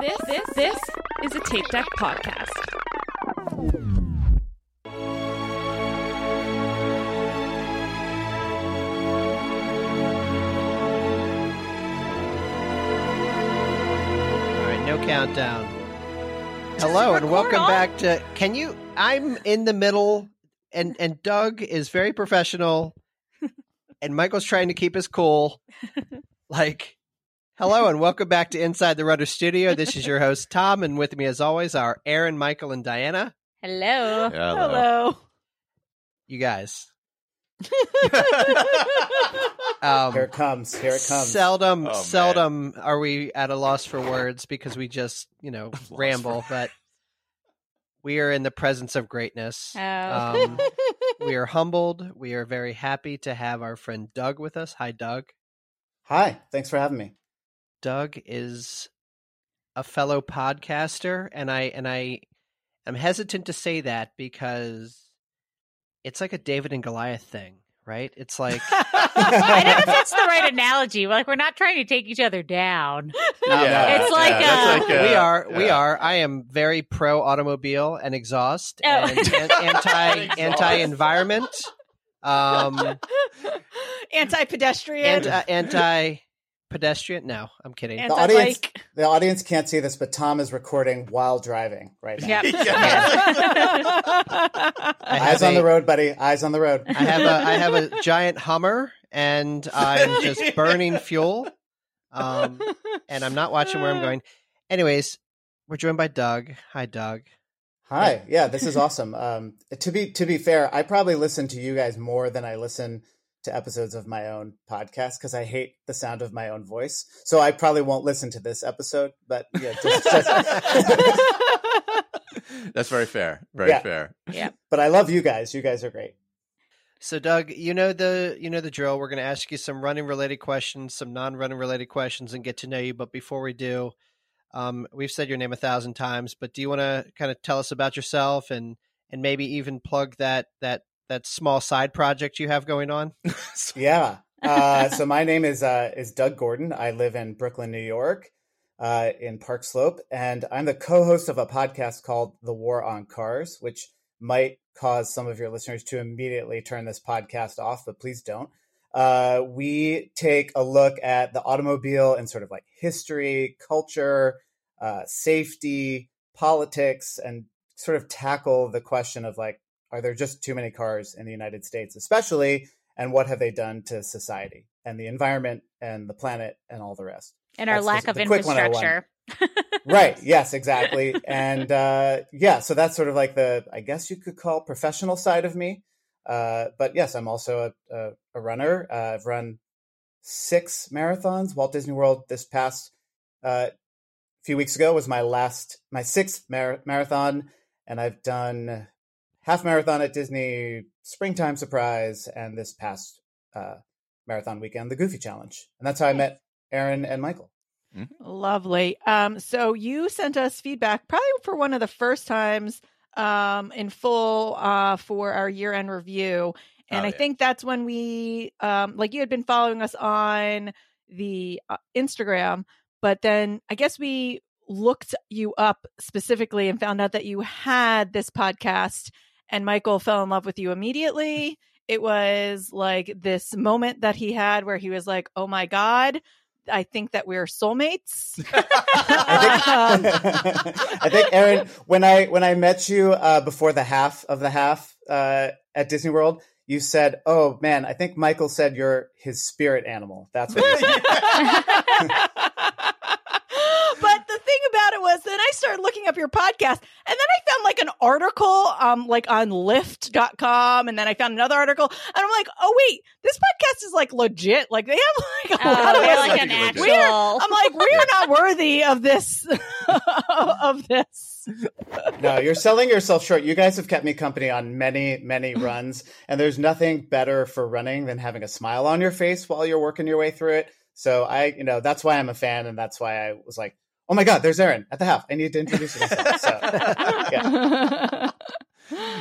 This this this is a Tape Deck podcast. All right, no countdown. Hello and welcome back to. Can you? I'm in the middle, and and Doug is very professional, and Michael's trying to keep his cool. Like, hello and welcome back to Inside the Runner's Studio. This is your host Tom, and with me, as always, are Aaron, Michael, and Diana. Hello. Hello. You guys. Um, Here it comes. Here it comes. Seldom, Oh, man. seldom are we at a loss for words because we just, you know, for ramble. But we are in the presence of greatness. Oh. Um, we are humbled. We are very happy to have our friend Doug with us. Hi, Doug. Hi. Thanks for having me. Doug is a fellow podcaster, and I and I am hesitant to say that because it's like a David and Goliath thing, right? It's like I don't know if that's the right analogy. Like we're not trying to take each other down. Yeah, It's like, that's uh, like, we are we are i am very pro automobile and exhaust Oh. and an- anti anti environment. um Anti-pedestrian. anti anti pedestrian no i'm kidding Anti- The audience, like- the audience can't see this, but Tom is recording while driving right now. Yep. I have Eyes on a- the road, buddy. Eyes on the road. i have a i have a giant hummer and i'm just burning fuel um and i'm not watching where i'm going anyways we're joined by doug hi doug Hi. Yeah, this is awesome. Um, to be to be fair, I probably listen to you guys more than I listen to episodes of my own podcast because I hate the sound of my own voice. So I probably won't listen to this episode. But yeah, just, just That's very fair. Very Yeah. fair. Yeah. But I love you guys. You guys are great. So Doug, you know the you know the drill. We're going to ask you some running related questions, some non-running related questions, and get to know you. But before we do, um, we've said your name a thousand times, but do you want to kind of tell us about yourself and and maybe even plug that that that small side project you have going on? Yeah. Uh, so my name is uh, is Doug Gordon. I live in Brooklyn, New York, uh, in Park Slope, and I'm the co-host of a podcast called The War on Cars, which might cause some of your listeners to immediately turn this podcast off, but please don't. Uh, we take a look at the automobile and sort of like history, culture, uh, safety, politics, and sort of tackle the question of like, are there just too many cars in the United States, especially? and what have they done to society and the environment and the planet and all the rest. and our That's lack the- of 101. infrastructure. right. Yes, exactly. and uh, yeah, so that's sort of like the, I guess you could call professional side of me. Uh, but yes, I'm also a, a, a runner. Uh, I've run six marathons. Walt Disney World this past uh, few weeks ago was my last, my sixth mar- marathon, and I've done half marathon at Disney Springtime Surprise and this past uh, marathon weekend, the Goofy Challenge, and that's how I met Aaron and Michael. Lovely. Um, so you sent us feedback probably for one of the first times um, in full uh, for our year end review. And Oh, I yeah. think that's when we, um, like, you had been following us on the uh, Instagram, but then I guess we looked you up specifically and found out that you had this podcast, and Michael fell in love with you immediately. It was like this moment that he had where he was like, oh my God. I think that we're soulmates. I think, I think Aaron, when I when I met you uh, before the half of the half uh, at Disney World, you said, "Oh man, I think Michael said you're his spirit animal." That's what you said. but the thing about it was then I started looking up your podcast and then I found like an article um like on lyft.com and then I found another article and I'm like, oh wait, this podcast is like legit. Like they have like a lot Oh, of we're like an We're- actual. I'm like, we are not worthy of this of this. no, you're selling yourself short. You guys have kept me company on many, many runs, and there's nothing better for running than having a smile on your face while you're working your way through it. So I, you know, that's why I'm a fan, and that's why I was like, "Oh my God, there's Aaron at the half. I need to introduce myself." So, yeah.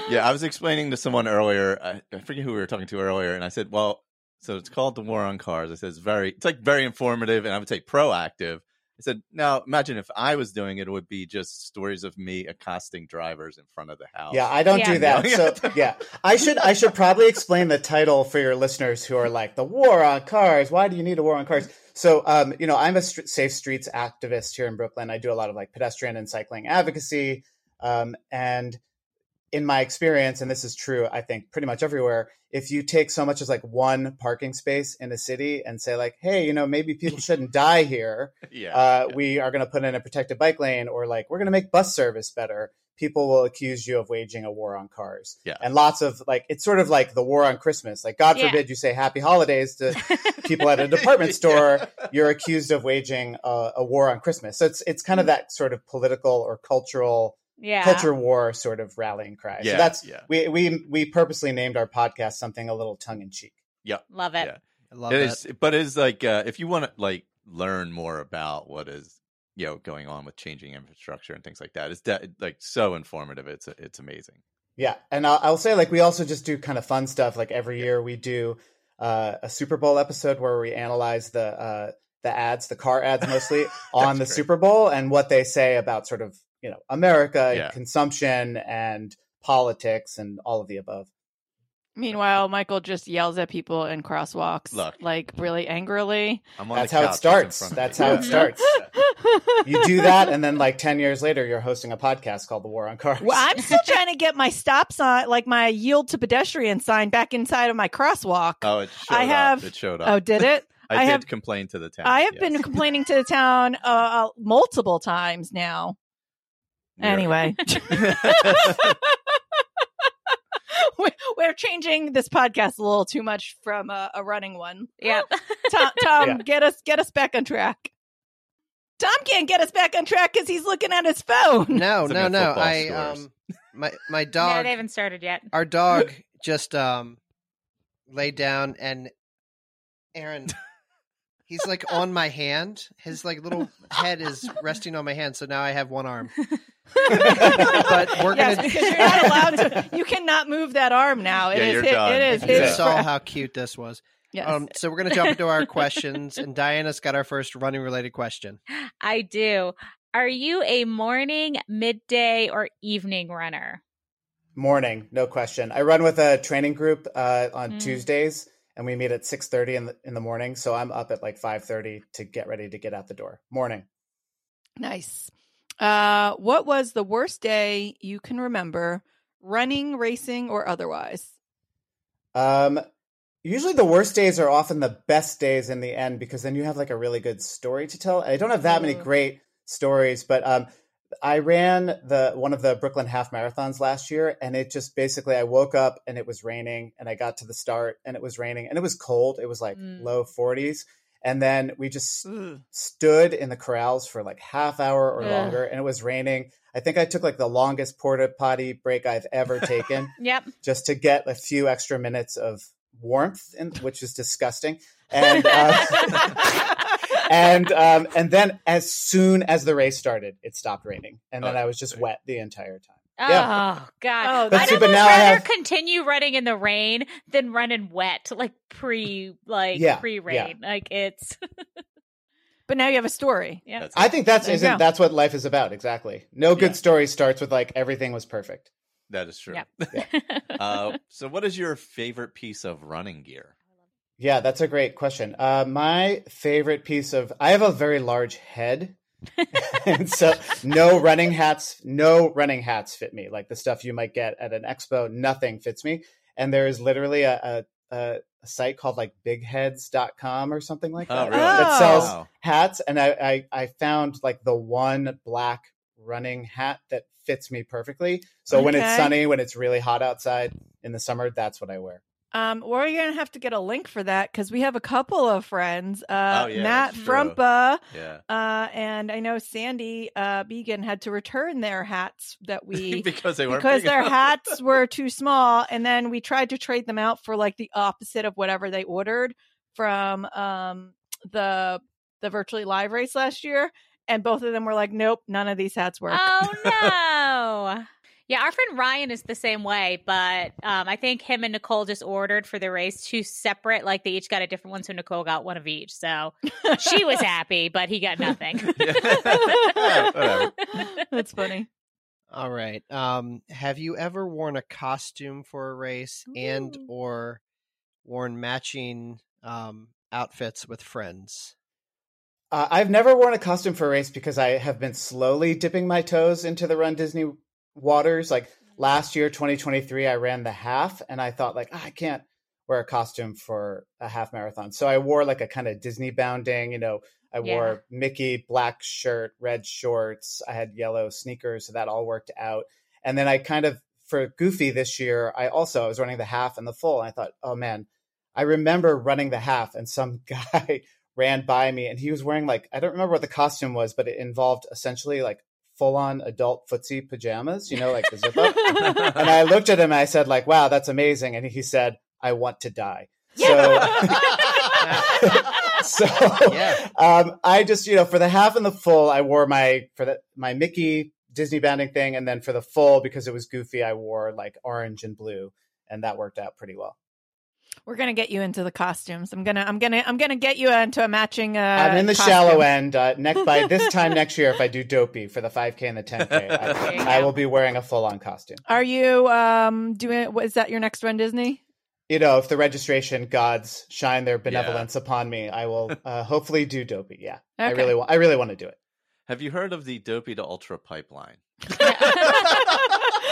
yeah, I was explaining to someone earlier. I, I forget who we were talking to earlier, and I said, "Well, so it's called the War on Cars." I said it's very, it's like very informative, and I would say proactive. I said, now imagine if I was doing it, it would be just stories of me accosting drivers in front of the house. Yeah, I don't Yeah. do that. So yeah, I should I should probably explain the title for your listeners who are like the war on cars. Why do you need a war on cars? So um, you know, I'm a st- safe streets activist here in Brooklyn. I do a lot of like pedestrian and cycling advocacy, um, and in my experience, and this is true, I think pretty much everywhere. If you take so much as like one parking space in a city and say like, hey, you know, maybe people shouldn't die here, yeah. uh, yeah. we are going to put in a protected bike lane or like we're going to make bus service better people will accuse you of waging a war on cars Yeah. and lots of like it's sort of like the war on christmas like god Yeah. forbid you say happy holidays to people at a department store you're accused of waging a, a war on christmas so it's it's kind of that sort of political or cultural Yeah. culture war sort of rallying cry Yeah, so that's yeah. we we we purposely named our podcast something a little tongue-in-cheek Yeah, Love it. Yeah. I love It that. is, but it's like uh, if you want to like learn more about what is you know going on with changing infrastructure and things like that, it's de- like so informative. It's it's amazing. Yeah, and I'll, I'll say like we also just do kind of fun stuff. Like every year we do uh, a Super Bowl episode where we analyze the uh, the ads, the car ads mostly on the great. Super Bowl and what they say about sort of you know America, Yeah. consumption, and politics, and all of the above. Meanwhile, Michael just yells at people in crosswalks, Look. like really angrily. I'm on That's how it couch just in starts. That's how it starts. You do that, and then like ten years later, you're hosting a podcast called The War on Cars. Well, I'm still trying to get my stop sign, like my yield to pedestrian sign, back inside of my crosswalk. Oh, it showed I have- up. It showed up. oh, did it? I, I did have- complain to the town. I have yes. been complaining to the town uh, multiple times now. You're- Anyway, we're, we're changing this podcast a little too much from a, a running one. Yeah. Tom, Tom Yeah. get us get us back on track. Tom can't get us back on track because he's looking at his phone. No, Looking no, no. I scores. um my my Yeah, dog they haven't started yet. our dog just um laid down and Aaron he's like on my hand. His like little head is resting on my hand, so now I have one arm. but we're yes, gonna because you're not allowed to. You cannot move that arm now. It Yeah, is you're his, done. it is you. Yeah. saw how cute this was. yes. Um, so we're gonna jump into our questions, and Diana's got our first running related question. I do. Are you a morning, midday, or evening runner? Morning, no question. I run with a training group uh, on Mm. Tuesdays, and we meet at six thirty in the in the morning. So I'm up at like five thirty to get ready to get out the door. Morning. Nice. Uh, what was the worst day you can remember, running, racing, or otherwise? Um, usually the worst days are often the best days in the end because then you have like a really good story to tell. I don't have that many Mm. great stories, but um, I ran the one of the Brooklyn half marathons last year, and it just basically I woke up and it was raining, and I got to the start and it was raining, and it was cold. It was like Mm. low forties, and then we just stood in the corrals for like half hour or Ugh. longer, and it was raining. I think I took like the longest porta potty break I've ever taken Yep. just to get a few extra minutes of warmth, in, which is disgusting. And uh, and um, and then as soon as the race started, it stopped raining, and then Oh, I was just wet the entire time. Oh Yeah. God! Oh, But I'd see, but almost now I rather have- continue running in the rain than running wet, like pre, like Yeah, pre rain. Like it's but now you have a story. yeah. That's I think that's isn't that's what life is about exactly. No good Yeah. story starts with like everything was perfect. that is true. Yep. uh, so, what is your favorite piece of running gear? Yeah, that's a great question. Uh, my favorite piece of I have a very large head, and so no running hats, no running hats fit me. Like the stuff you might get at an expo, nothing fits me. And there is literally a a, a, a site called like bigheads.com or something like Oh, that really? that sells Wow. hats, and I, I I found like the one black running hat that fits me perfectly. So when it's sunny, when it's really hot outside in the summer, that's what I wear. Um, we're gonna have to get a link for that because we have a couple of friends. Uh, Oh, yeah, Matt that's. Frumpa, Yeah, uh, and I know Sandy uh, Began had to return their hats that we because they weren't because their enough. hats were too small, and then we tried to trade them out for like the opposite of whatever they ordered from um the the virtually live race last year, and both of them were like, "Nope, none of these hats work." oh no! Yeah, our friend Ryan is the same way, but um, I think him and Nicole just ordered for the race two separate, like they each got a different one. So Nicole got one of each. So she was happy, but he got nothing. Whatever. That's funny. All right. Um, have you ever worn a costume for a race and or worn matching um, outfits with friends? Uh, I've never worn a costume for a race because I have been slowly dipping my toes into the Run Disney waters. Like last year, 2023, I ran the half and I thought like, "Ah, I can't wear a costume for a half marathon. So I wore like a kind of Disney bounding, you know, I Yeah. wore Mickey black shirt, red shorts. I had yellow sneakers. So that all worked out. And then I kind of, for Goofy this year, I also, I was running the half and the full. And I thought, oh man, I remember running the half and some guy ran by me and he was wearing like, I don't remember what the costume was, but it involved essentially like full on adult footsie pajamas, you know, like the zip up. and I looked at him and I said like, wow, that's amazing. And he said, I want to die. So, so Yeah. um, I just, you know, for the half and the full, I wore my, for the, my Mickey Disney bounding thing. And then for the full, because it was goofy, I wore like orange and blue and that worked out pretty well. We're gonna get you into the costumes. I'm gonna, I'm gonna, I'm gonna get you into a matching. Uh, I'm in the costume. shallow end. Uh, next by this time next year, if I do dopey for the 5K and the 10K, There you I, I go. will be wearing a full on costume. Are you um doing? What is that? Your next run, Disney? You know, if the registration gods shine their benevolence upon me, I will uh, hopefully do dopey. Yeah, I really want. I really want to do it. Have you heard of the Dopey to Ultra pipeline?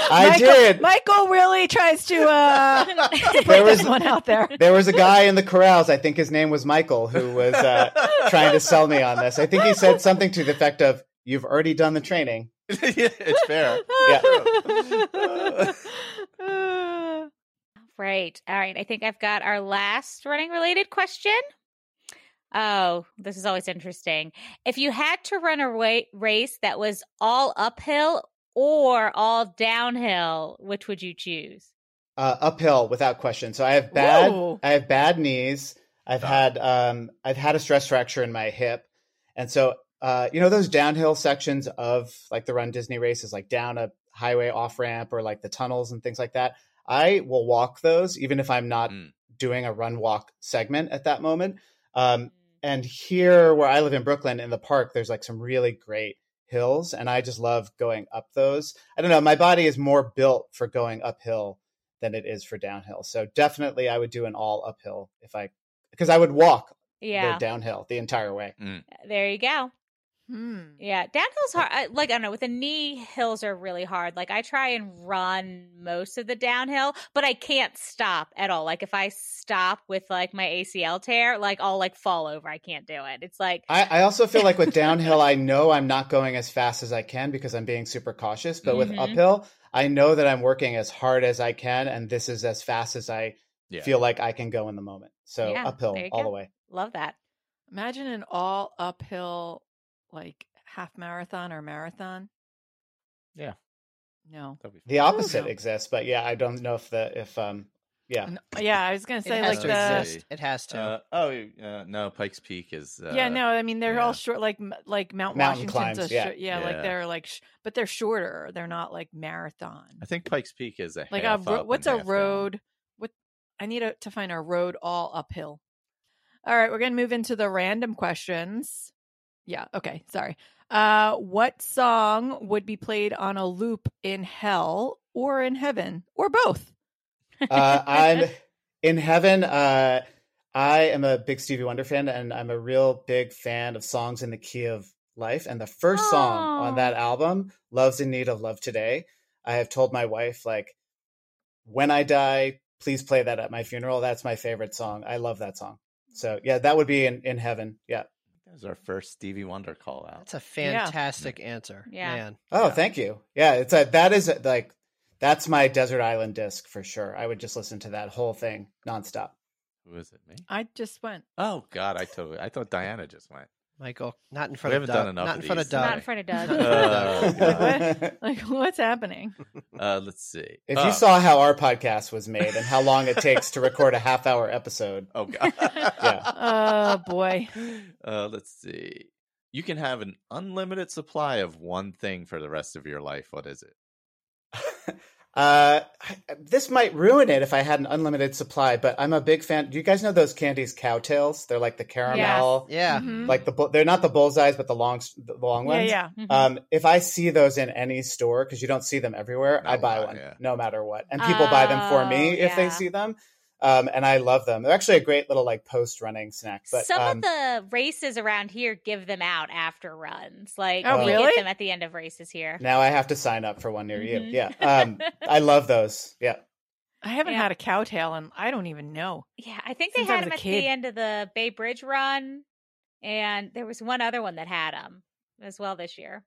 I Michael, did. Michael really tries to uh put There was- this one out there. There was a guy in the corrals. I think his name was Michael, who was uh, trying to sell me on this. I think he said something to the effect of, "You've already done the training." yeah, it's fair. Uh, Right. All right. I think I've got our last running related question. Oh, this is always interesting. If you had to run a wa- race that was all uphill or all downhill, which would you choose? Uh, uphill, without question. So I have bad. Whoa. I have bad knees. I've had um, I've had a stress fracture in my hip, and so uh, you know those downhill sections of like the Run Disney races, like down a highway off ramp or like the tunnels and things like that. I will walk those even if I'm not Mm. doing a run walk segment at that moment. Um, and here where I live in Brooklyn in the park, there's like some really great hills, and I just love going up those. I don't know, my body is more built for going uphill than it is for downhill. So definitely, I would do an all uphill if I because I would walk Yeah. the downhill the entire way. There you go. Hmm. Yeah, downhill's hard. I, like I don't know, with the knee hills are really hard. Like I try and run most of the downhill, but I can't stop at all. Like if I stop with like my ACL tear, like I'll like fall over. I can't do it. It's like I, I also feel like with downhill, I know I'm not going as fast as I can because I'm being super cautious. But with Mhm. uphill, I know that I'm working as hard as I can, and this is as fast as I Yeah. feel like I can go in the moment. So Yeah, uphill all go. the way. love that. Imagine an all uphill like half marathon or marathon. Yeah. No. The opposite No. exists, but yeah, I don't know if the if um yeah. N- Yeah, I was gonna say has like the exist. It has to. Uh, oh uh, no, Pikes Peak is. Uh, yeah, no, I mean they're yeah. all short, like like Mount Mountain Washington's climbs, a yeah. short- yeah, like they're like, sh- but they're shorter. They're not like marathon. I think Pikes Peak is a Like a ro- up what's a half down. road? What I need a, to find a road all uphill. All right, we're gonna move into the random questions. Yeah, okay, sorry. Uh, what song would be played on a loop in hell or in heaven or both? Uh, I'm in heaven. Uh, I am a big Stevie Wonder fan, and I'm a real big fan of songs in the key of life. And the first song on that album, "Love's in Need of Love Today," I have told my wife like, when I die, please play that at my funeral. That's my favorite song. I love that song. So yeah, that would be in in heaven. Yeah. That was our first Stevie Wonder call out. That's a fantastic answer. Yeah. Man. Oh, Yeah. thank you. Yeah, it's a that is like that's my desert island disc for sure. I would just listen to that whole thing nonstop. Who is it? Me? I just went. Oh God, I totally. I thought Diana just went. Michael, not in front We of haven't Doug. done enough Not of in front of these. Doug. Not in front of Doug. Uh, Like, Like what's happening? Uh, let's see. If Oh. you saw how our podcast was made and how long it takes to record a half hour episode, Oh God. Yeah. Oh boy. Uh, let's see. You can have an unlimited supply of one thing for the rest of your life. What is it? Uh, this might ruin it if I had an unlimited supply, but I'm a big fan. Do you guys know those candies, Cow Tales? They're like the caramel, Yeah. Mhm. like the bu- they're not the bullseyes, but the long, the long yeah, ones. yeah. Mhm. Um, if I see those in any store, because you don't see them everywhere, No I buy lie, one yeah. no matter what, and people buy them for me if they see them. Um, and I love them. They're actually a great little like post running snack. But Some um, of the races around here give them out after runs. Like Oh, we really? get them at the end of races here. now I have to sign up for one near you. Mhm. Yeah, um, I love those. Yeah. I haven't Yeah. had a Cow Tale, and I don't even know. Yeah, I think they Since I had them at kid. the end of the Bay Bridge run, and there was one other one that had them as well this year.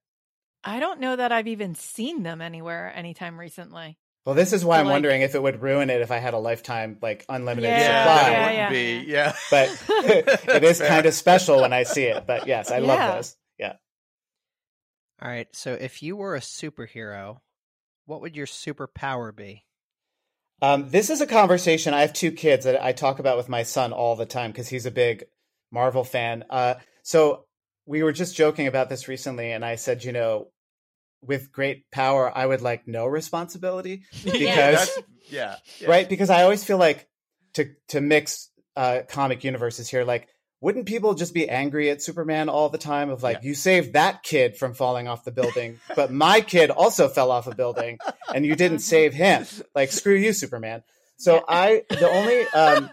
I don't know that I've even seen them anywhere anytime recently. Well, this is why So, I'm like- wondering if it would ruin it if I had a lifetime like unlimited Yeah, Yeah, supply. that yeah, wouldn't yeah. be. Yeah, But it is Fair. kind of special when I see it. But yes, I love Yeah. those. Yeah. All right. So if you were a superhero, what would your superpower be? Um, this is a conversation. I have two kids that I talk about with my son all the time because he's a big Marvel fan. Uh, so we were just joking about this recently, and I said, you know, with great power, I would like no responsibility because that's- yeah, yeah. right because I always feel like to to mix uh, comic universes here, like. Wouldn't people just be angry at Superman all the time? Of like, Yeah. you saved that kid from falling off the building, but my kid also fell off a building, and you didn't save him. Like, screw you, Superman. So Yeah. I the only um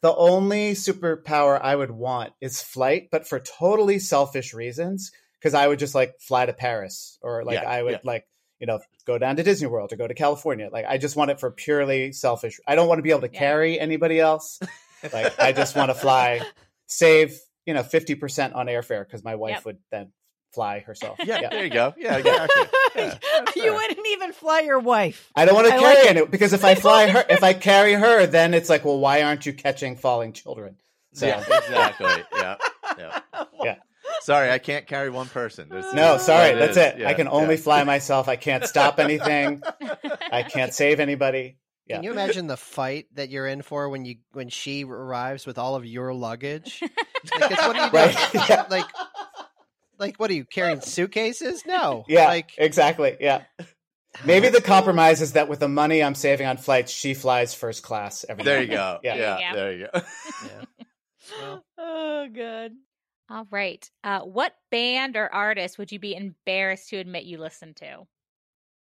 the only superpower I would want is flight, but for totally selfish reasons. Because I would just like fly to Paris, or like Yeah, I would yeah. like you know go down to Disney World or go to California. Like I just want it for purely selfish. I don't want to be able to Yeah. carry anybody else. Like I just want to fly, save you know fifty percent on airfare because my wife Yep. would then fly herself. Yeah, there you go. Yeah, exactly. Yeah, you wouldn't even fly your wife. I don't want to I carry like any because if I fly her, if I carry her, then it's like, well, why aren't you catching falling children? So Yeah, exactly. Yeah, yeah. Yeah. Sorry, I can't carry one person. This no, sorry, what that's is. it. Yeah, I can only yeah. fly myself. I can't stop anything. I can't save anybody. Yeah. Can you imagine the fight that you're in for when you when she arrives with all of your luggage? Like, what are you doing? Right. Yeah. Like, like what are you carrying suitcases? No. Yeah, Like, exactly. Yeah. Maybe the compromise is that with the money I'm saving on flights, she flies first class every There you go. Yeah. Yeah, Yeah. there you go. yeah. Well, Oh, God. All right. Uh, what band or artist would you be embarrassed to admit you listen to?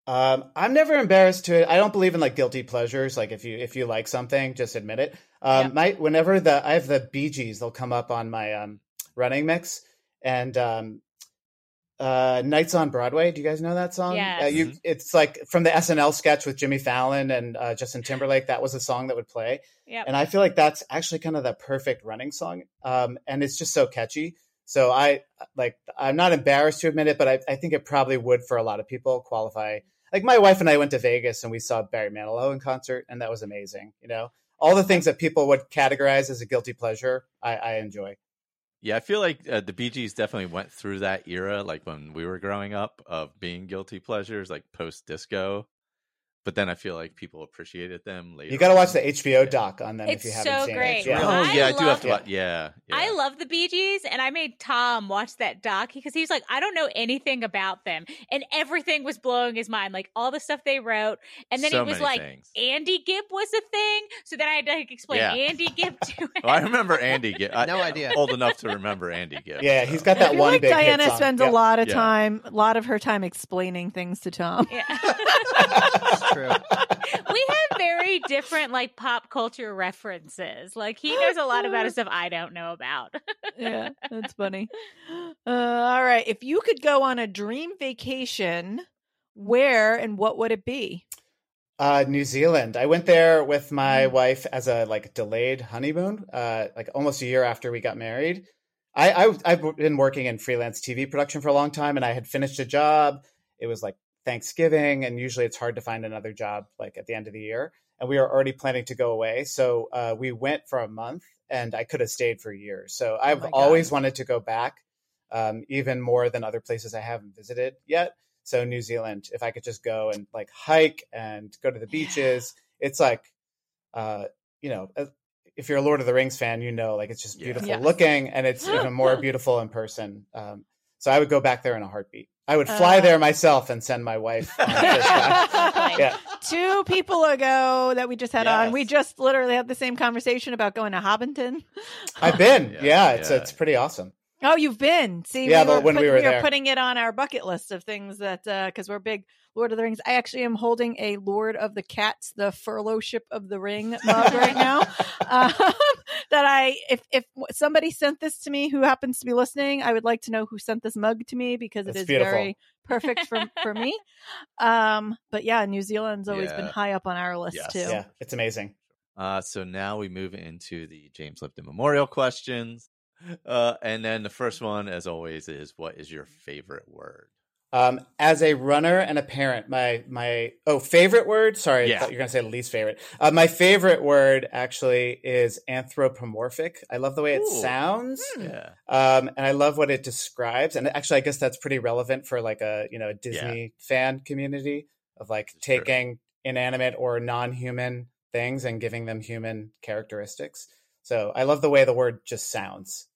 Um, I'm never embarrassed to it. I don't believe in like guilty pleasures. Like if you if you like something, just admit it. Um, Yep. my whenever the I have the Bee Gees, they'll come up on my um running mix and um uh Nights on Broadway. Do you guys know that song? Yes. Uh, you it's like from the SNL sketch with Jimmy Fallon and uh, Justin Timberlake. That was a song that would play. Yep. and I feel like that's actually kind of the perfect running song. Um, and it's just so catchy. So I like I'm not embarrassed to admit it, but I, I think it probably would for a lot of people qualify. Like my wife and I went to Vegas and we saw Barry Manilow in concert, and that was amazing. You know, all the things that people would categorize as a guilty pleasure, I, I enjoy. Yeah, I feel like uh, the Bee Gees definitely went through that era, like when we were growing up, of being guilty pleasures, like post disco. But then I feel like people appreciated them later. You got to watch the HBO Yeah. doc on them It's if you haven't so seen great. it. Yeah. Oh I yeah, I do love- have to watch. Yeah, yeah. I love the Bee Gees, and I made Tom watch that doc because he's like, I don't know anything about them, and everything was blowing his mind, like all the stuff they wrote, and then so it was like things. Andy Gibb was a thing, so then I had to like, explain Yeah. Andy Gibb to him. Oh, I remember Andy. Gibb. I, No idea. Old enough to remember Andy Gibb. Yeah, so. he's got I that feel one like big hit Diana song. spends Yeah. a lot of Yeah. time, a lot of her time explaining things to Tom. Yeah. That's true. we have very different like pop culture references. Like he knows a lot about stuff I don't know about. yeah, that's funny. Uh, all right, if you could go on a dream vacation, where and what would it be? Uh, New Zealand. I went there with my Mm. wife as a like delayed honeymoon, uh, like almost a year after we got married. I, I I've been working in freelance TV production for a long time, and I had finished a job. It was like Thanksgiving, and usually it's hard to find another job like at the end of the year. And we were already planning to go away, so uh, we went for a month, and I could have stayed for years. So I've my God. always wanted to go back, um, even more than other places I haven't visited yet. So New Zealand, if I could just go and like hike and go to the beaches, it's like, uh, you know, uh, if you're a Lord of the Rings fan, you know, like it's just Yeah. beautiful Yes. looking and it's even more beautiful in person. Um, So I would go back there in a heartbeat. I would fly Uh. there myself and send my wife. On this guy. yeah, Two people ago that we just had on, we just literally had the same conversation about going to Hobbiton. I've been. Yeah, Yeah, it's yeah. it's pretty awesome. Oh, you've been. See, Yeah, we but were when we put- were we there. putting it on our bucket list of things that because we're big Lord of the Rings. I actually am holding a Lord of the Cats, the Fellowship of the Ring mug right now. um, that I, if if somebody sent this to me who happens to be listening, I would like to know who sent this mug to me because it That's is beautiful. very perfect for for me. Um, but yeah, New Zealand's always been high up on our list Yes. too. Yeah, it's amazing. Uh, so now we move into the James Lipton Memorial questions. Uh, and then the first one, as always, is what is your favorite word? Um, as a runner and a parent, my my oh favorite word. Sorry, I thought you were gonna say least favorite. Uh, my favorite word actually is anthropomorphic. I love the way it Ooh. sounds, Yeah. um, and I love what it describes. And actually, I guess that's pretty relevant for like a you know a Disney fan community of like It's true. taking inanimate or non-human things and giving them human characteristics. So I love the way the word just sounds.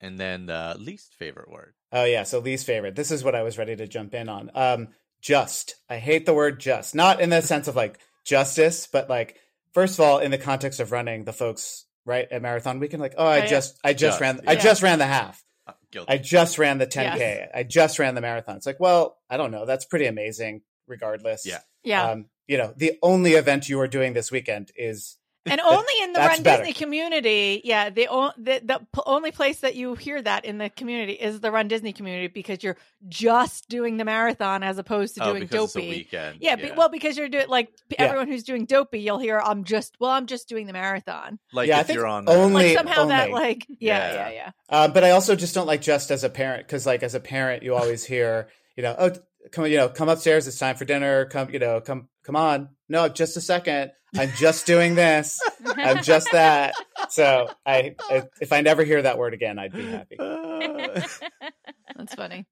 And then the least favorite word. Oh yeah, so least favorite. This is what I was ready to jump in on. Um just. I hate the word just. Not in the sense of like justice, but like first of all in the context of running the folks right at marathon weekend like, "Oh, I yeah. just I just, Just, ran I just ran the half. Uh, guilty. I just ran the 10K. Yes. I just ran the marathon." It's like, "Well, I don't know. That's pretty amazing regardless." Yeah. Yeah. Um, you know, the only event you are doing this weekend is and only in the That's Run better. Disney community, yeah. The, o- the the only place that you hear that in the community is the Run Disney community because you're just doing the marathon as opposed to oh, doing because it's a dopey. weekend. Yeah, be- well, because you're doing like p- Yeah. everyone who's doing dopey, you'll hear I'm just well, I'm just doing the marathon. like Yeah, I if think you're on only- Like somehow that only. like yeah, Yeah. yeah, yeah. Uh, but I also just don't like just as a parent because, like, as a parent, you always hear, you know, oh, come, you know, come upstairs. It's time for dinner. Come, you know, come, come on. No, just a second. I'm just doing this. I'm just that. So I, I, if I never hear that word again, I'd be happy. That's funny.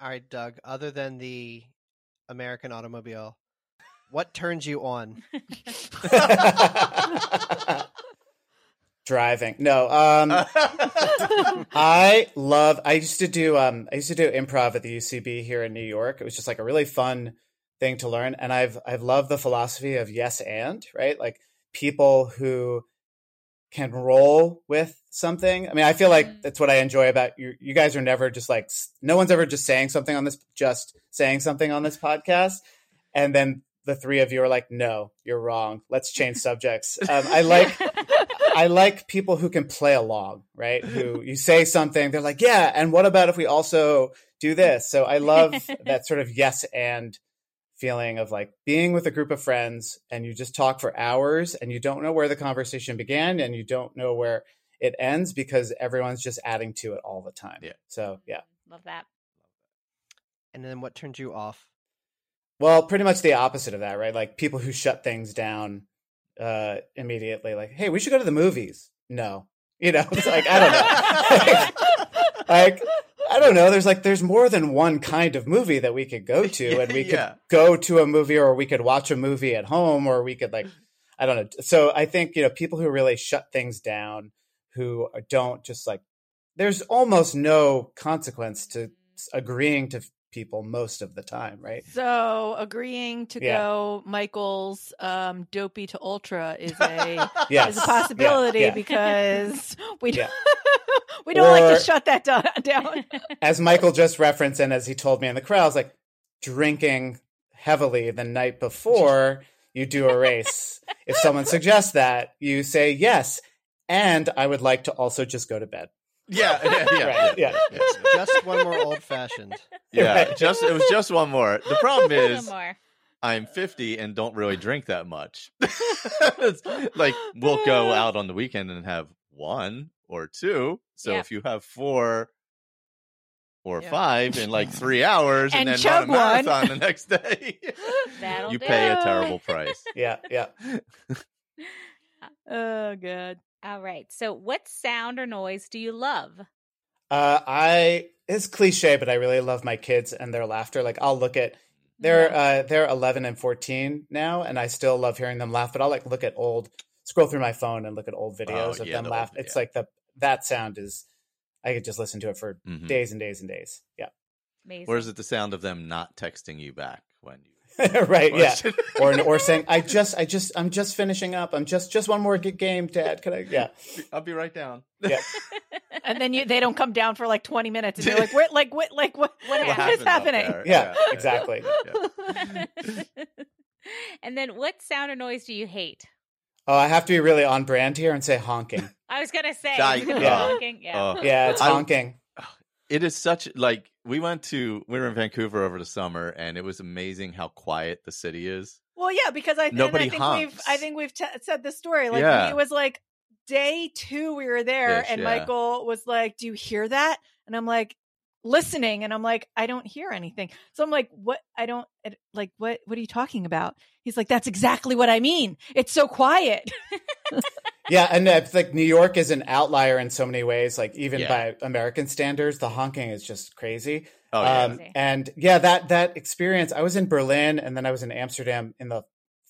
All right, Doug. Other than the American automobile, what turns you on? Driving. No. Um, I love. I used to do. Um, I used to do improv at the UCB here in New York. It was just like a really fun thing to learn, and I've I've loved the philosophy of yes and right, like people who can roll with something. I mean, I feel like Mm. that's what I enjoy about you. You guys are never just like no one's ever just saying something on this, just saying something on this podcast, and then the three of you are like, no, you're wrong. Let's change subjects. Um, I like. I like people who can play along, right? Who you say something, they're like, yeah, and what about if we also do this? So I love that sort of yes and feeling of like being with a group of friends and you just talk for hours and you don't know where the conversation began and you don't know where it ends because everyone's just adding to it all the time. Yeah. So, yeah. Love that. And then what turns you off? Well, pretty much the opposite of that, right? Like people who shut things down uh immediately like, "Hey, we should go to the movies." No. You know, it's like I don't know. like I don't know. There's like there's more than one kind of movie that we could go to, and we could Yeah. go to a movie, or we could watch a movie at home, or we could like I don't know. So I think you know people who really shut things down, who don't just like there's almost no consequence to agreeing to people most of the time, right? So agreeing to Yeah. go Michael's um, dopey to ultra is a Yes. is a possibility Yeah, yeah. because we Yeah. we don't like to shut that down. as Michael just referenced, and as he told me in the crowd, I was like drinking heavily the night before you do a race. if someone suggests that, you say yes, and I would like to also just go to bed. yeah, yeah, yeah, Right, yeah. yeah. Just one more old fashioned. Yeah, Right. just it was just one more. The problem is more. I'm 50 and don't really drink that much. Like we'll go out on the weekend and have one or two. So Yeah. if you have four or Yeah. five in like three hours and, And then run a chug one. marathon the next day, you do pay a terrible price. Yeah, yeah. oh, good. All right. So, what sound or noise do you love? Uh, I it's cliche, but I really love my kids and their laughter. Like I'll look at they're uh, they're 11 and 14 now, and I still love hearing them laugh. But I'll like look at old scroll through my phone and look at old videos Oh, of yeah, them the laugh. old- It's yeah. like the that sound is I could just listen to it for Mhm. days and days and days. Yeah. Amazing. Or is it the sound of them not texting you back when you right. Yeah. question? Or or saying, I just, I just, I'm just finishing up. I'm just, just one more game, Dad. Can I? Yeah. I'll be right down. Yeah. and then you they don't come down for like 20 minutes and you're like what like what like what What what happened is happening there? Yeah, exactly. yeah. and then what sound or noise do you hate? Oh, I have to be really on brand here and say honking. I was gonna say I- is it gonna be yeah. honking? Yeah. Oh. Yeah, it's I- honking. It is such like we went to we were in Vancouver over the summer and it was amazing how quiet the city is. well yeah because i, Nobody I think we've i think we've t- said the story like Yeah. it was like day two we were there Ish, and yeah. michael was like do you hear that and i'm like listening and i'm like i don't hear anything so i'm like what i don't like what what are you talking about he's like that's exactly what i mean it's so quiet Yeah, and it's like New York is an outlier in so many ways. Like even Yeah. by American standards, the honking is just crazy. Oh yeah. um, Crazy. and yeah, that that experience. I was in Berlin, and then I was in Amsterdam in the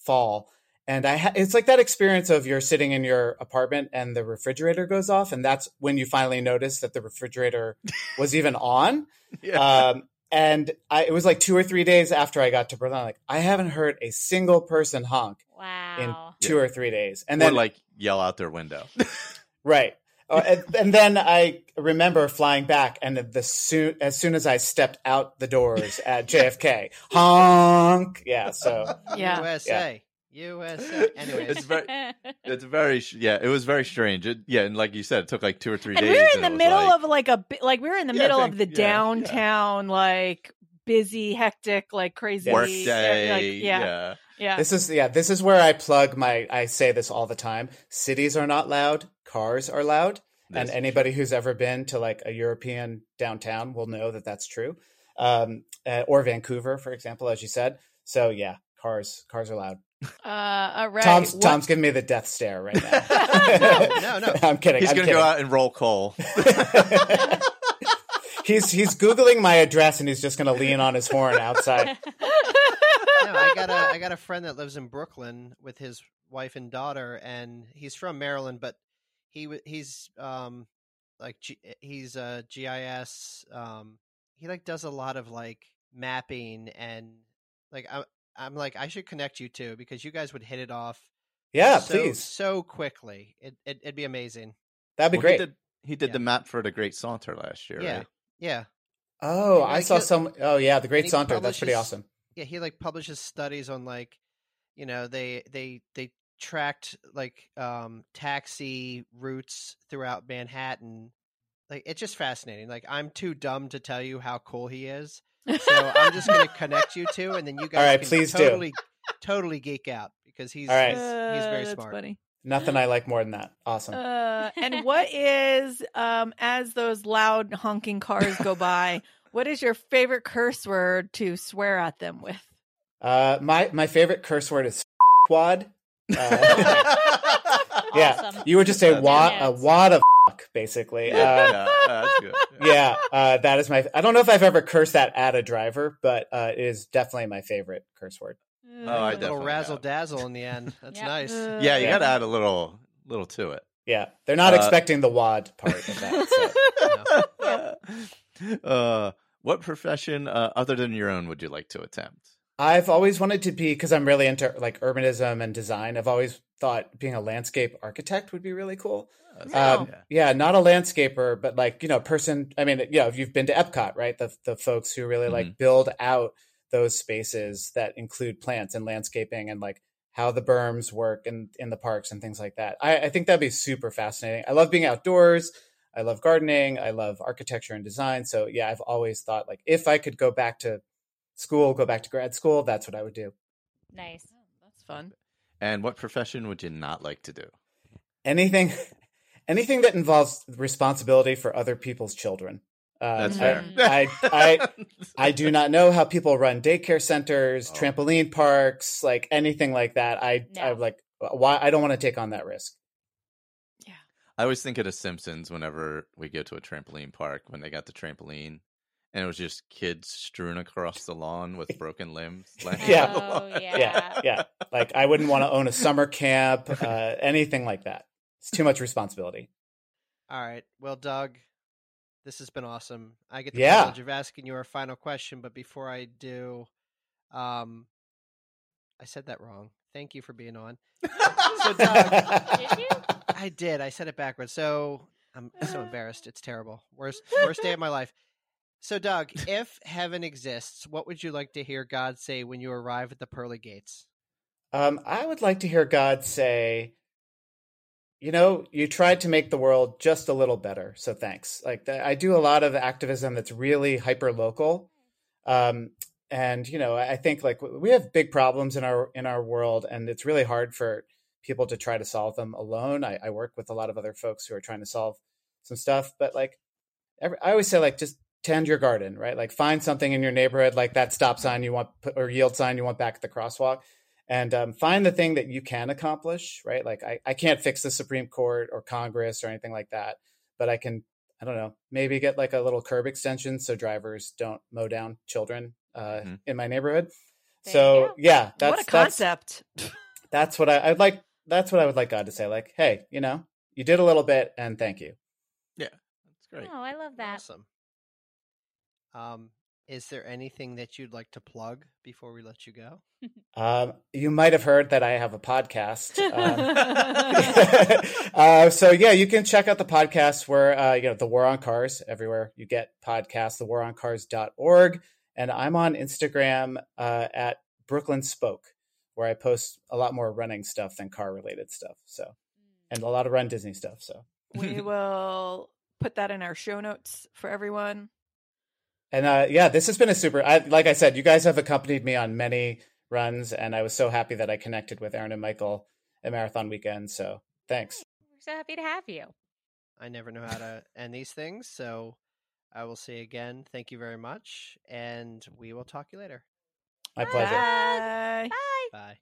fall, and I ha- it's like that experience of you're sitting in your apartment and the refrigerator goes off, and that's when you finally notice that the refrigerator was even on. yeah. Um, and I, it was like two or three days after I got to Berlin. Like I haven't heard a single person honk Wow. in wow. two or three days, and or then like yell out their window. Right. Uh, and, and then I remember flying back, and the soon as soon as I stepped out the doors at JFK, honk. Yeah. So yeah USA. USA. Anyways, It's very it's very yeah, it was very strange. It, yeah, and like you said, it took like 2 or 3 and days. we were in and the middle like- of like a like we were in the Yeah, middle thank- of the yeah, yeah. downtown like busy hectic like crazy work like, day. yeah yeah. yeah this is yeah, this is where I plug my. I say this all the time. Cities are not loud. Cars are loud. This and is anybody who's ever been to like a European downtown will know that that's true. Um, uh, or Vancouver, for example, as you said. So yeah, cars cars are loud. Uh all right Tom's What- Tom's giving me the death stare right now. No, no. I'm kidding. He's I'm going to kidding. go out and roll coal. he's he's googling my address and he's just going to lean on his horn outside. no, I got a I got a friend that lives in Brooklyn with his wife and daughter, and he's from Maryland, but he he's um like G, he's a GIS um he like does a lot of like mapping and like I I'm like I should connect you two because you guys would hit it off Yeah, so, please. so quickly it, it it'd be amazing That'd be Well, great. He did, he did Yeah. the map for the Great Saunter last year, yeah right? yeah Oh, Yeah, I saw it- some. Oh, yeah, the Great Saunter. That's pretty awesome. yeah he like publishes studies on like you know they they they tracked like um taxi routes throughout manhattan like it's just fascinating like i'm too dumb to tell you how cool he is so i'm just going to connect you two and then you guys right, can please do. totally totally geek out because he's All right. he's, he's Uh, very that's smart funny. Nothing I like more than that. Awesome. Uh, and what is um as those loud honking cars go by? What is your favorite curse word to swear at them with? Uh, my my favorite curse word is quad. Uh, yeah, you would just say That's wad a good. wad of fuck, basically. yeah, Uh, yeah, that's good. yeah, uh, that is my. I don't know if I've ever cursed that at a driver, but uh, it is definitely my favorite curse word. Oh, I a little definitely razzle have. dazzle in the end that's Yep. nice Uh, Yeah, you Yeah. got to add a little little to it. Yeah, they're not Uh, expecting the wad part of that. So. uh, what profession uh, other than your own would you like to attempt? I've always wanted to be because I'm really into like urbanism and design. I've always thought being a landscape architect would be really cool. That's Oh. Um, yeah, not a landscaper, but like you know, a person. I mean, you know, if you've been to Epcot, right? The the folks who really like build out those spaces that include plants and landscaping and like how the berms work and in the parks and things like that. I, I think that'd be super fascinating. I love being outdoors. I love gardening. I love architecture and design. So yeah, I've always thought like if I could go back to school, go back to grad school, that's what I would do. Nice. That's fun. And what profession would you not like to do? Anything, anything that involves responsibility for other people's children. Uh, That's I- fair. I, I, I do not know how people run daycare centers, Oh. trampoline parks, like anything like that. I, No. I'm like, why? I don't want to take on that risk. Yeah. I always think of The Simpsons whenever we go to a trampoline park when they got the trampoline, and it was just kids strewn across the lawn with broken limbs. Yeah. Oh, yeah. Yeah, yeah. Like I wouldn't want to own a summer camp, uh, anything like that. It's too much responsibility. all right well doug This has been awesome. I get the Yeah. privilege of asking you our final question, but before I do, um, I said that wrong. Thank you for being on. So, Doug- Did you? I did. I said it backwards. So I'm so embarrassed. It's terrible. Worst worst day of my life. So Doug, if heaven exists, what would you like to hear God say when you arrive at the pearly gates? Um, I would like to hear God say, you know, you tried to make the world just a little better, so thanks. Like th- I do a lot of activism that's really hyper local, um, and you know, I I think like we have big problems in our in our world, and it's really hard for people to try to solve them alone. I, I work with a lot of other folks who are trying to solve some stuff, but like every, I always say, like just tend your garden, right? Like find something in your neighborhood, like that stop sign you want or yield sign you want back at the crosswalk and um, find the thing that you can accomplish right like I, I can't fix the supreme court or congress or anything like that but i can i don't know maybe get like a little curb extension so drivers don't mow down children uh, Mhm. in my neighborhood There so yeah that's what a that's concept. that's what I, i'd like that's what i would like god to say like hey you know you did a little bit and thank you yeah That's great. Oh, I love that. Awesome. Um, is there anything that you'd like to plug before we let you go? um, you might have heard that i have a podcast um, uh, so yeah, you can check out the podcast where uh, you know the War on Cars everywhere you get podcasts, thewaroncars.org, and I'm on Instagram uh, at Brooklyn Spoke, where I post a lot more running stuff than car related stuff. So and a lot of Run Disney stuff. So we will put that in our show notes for everyone. And uh, yeah, this has been a super. I, like I said, you guys have accompanied me on many runs, and I was so happy that I connected with Aaron and Michael at Marathon Weekend. So thanks. We're so happy to have you. I never know how to end these things, so I will say again, thank you very much, and we will talk to you later. My pleasure. Bye. Bye. Bye.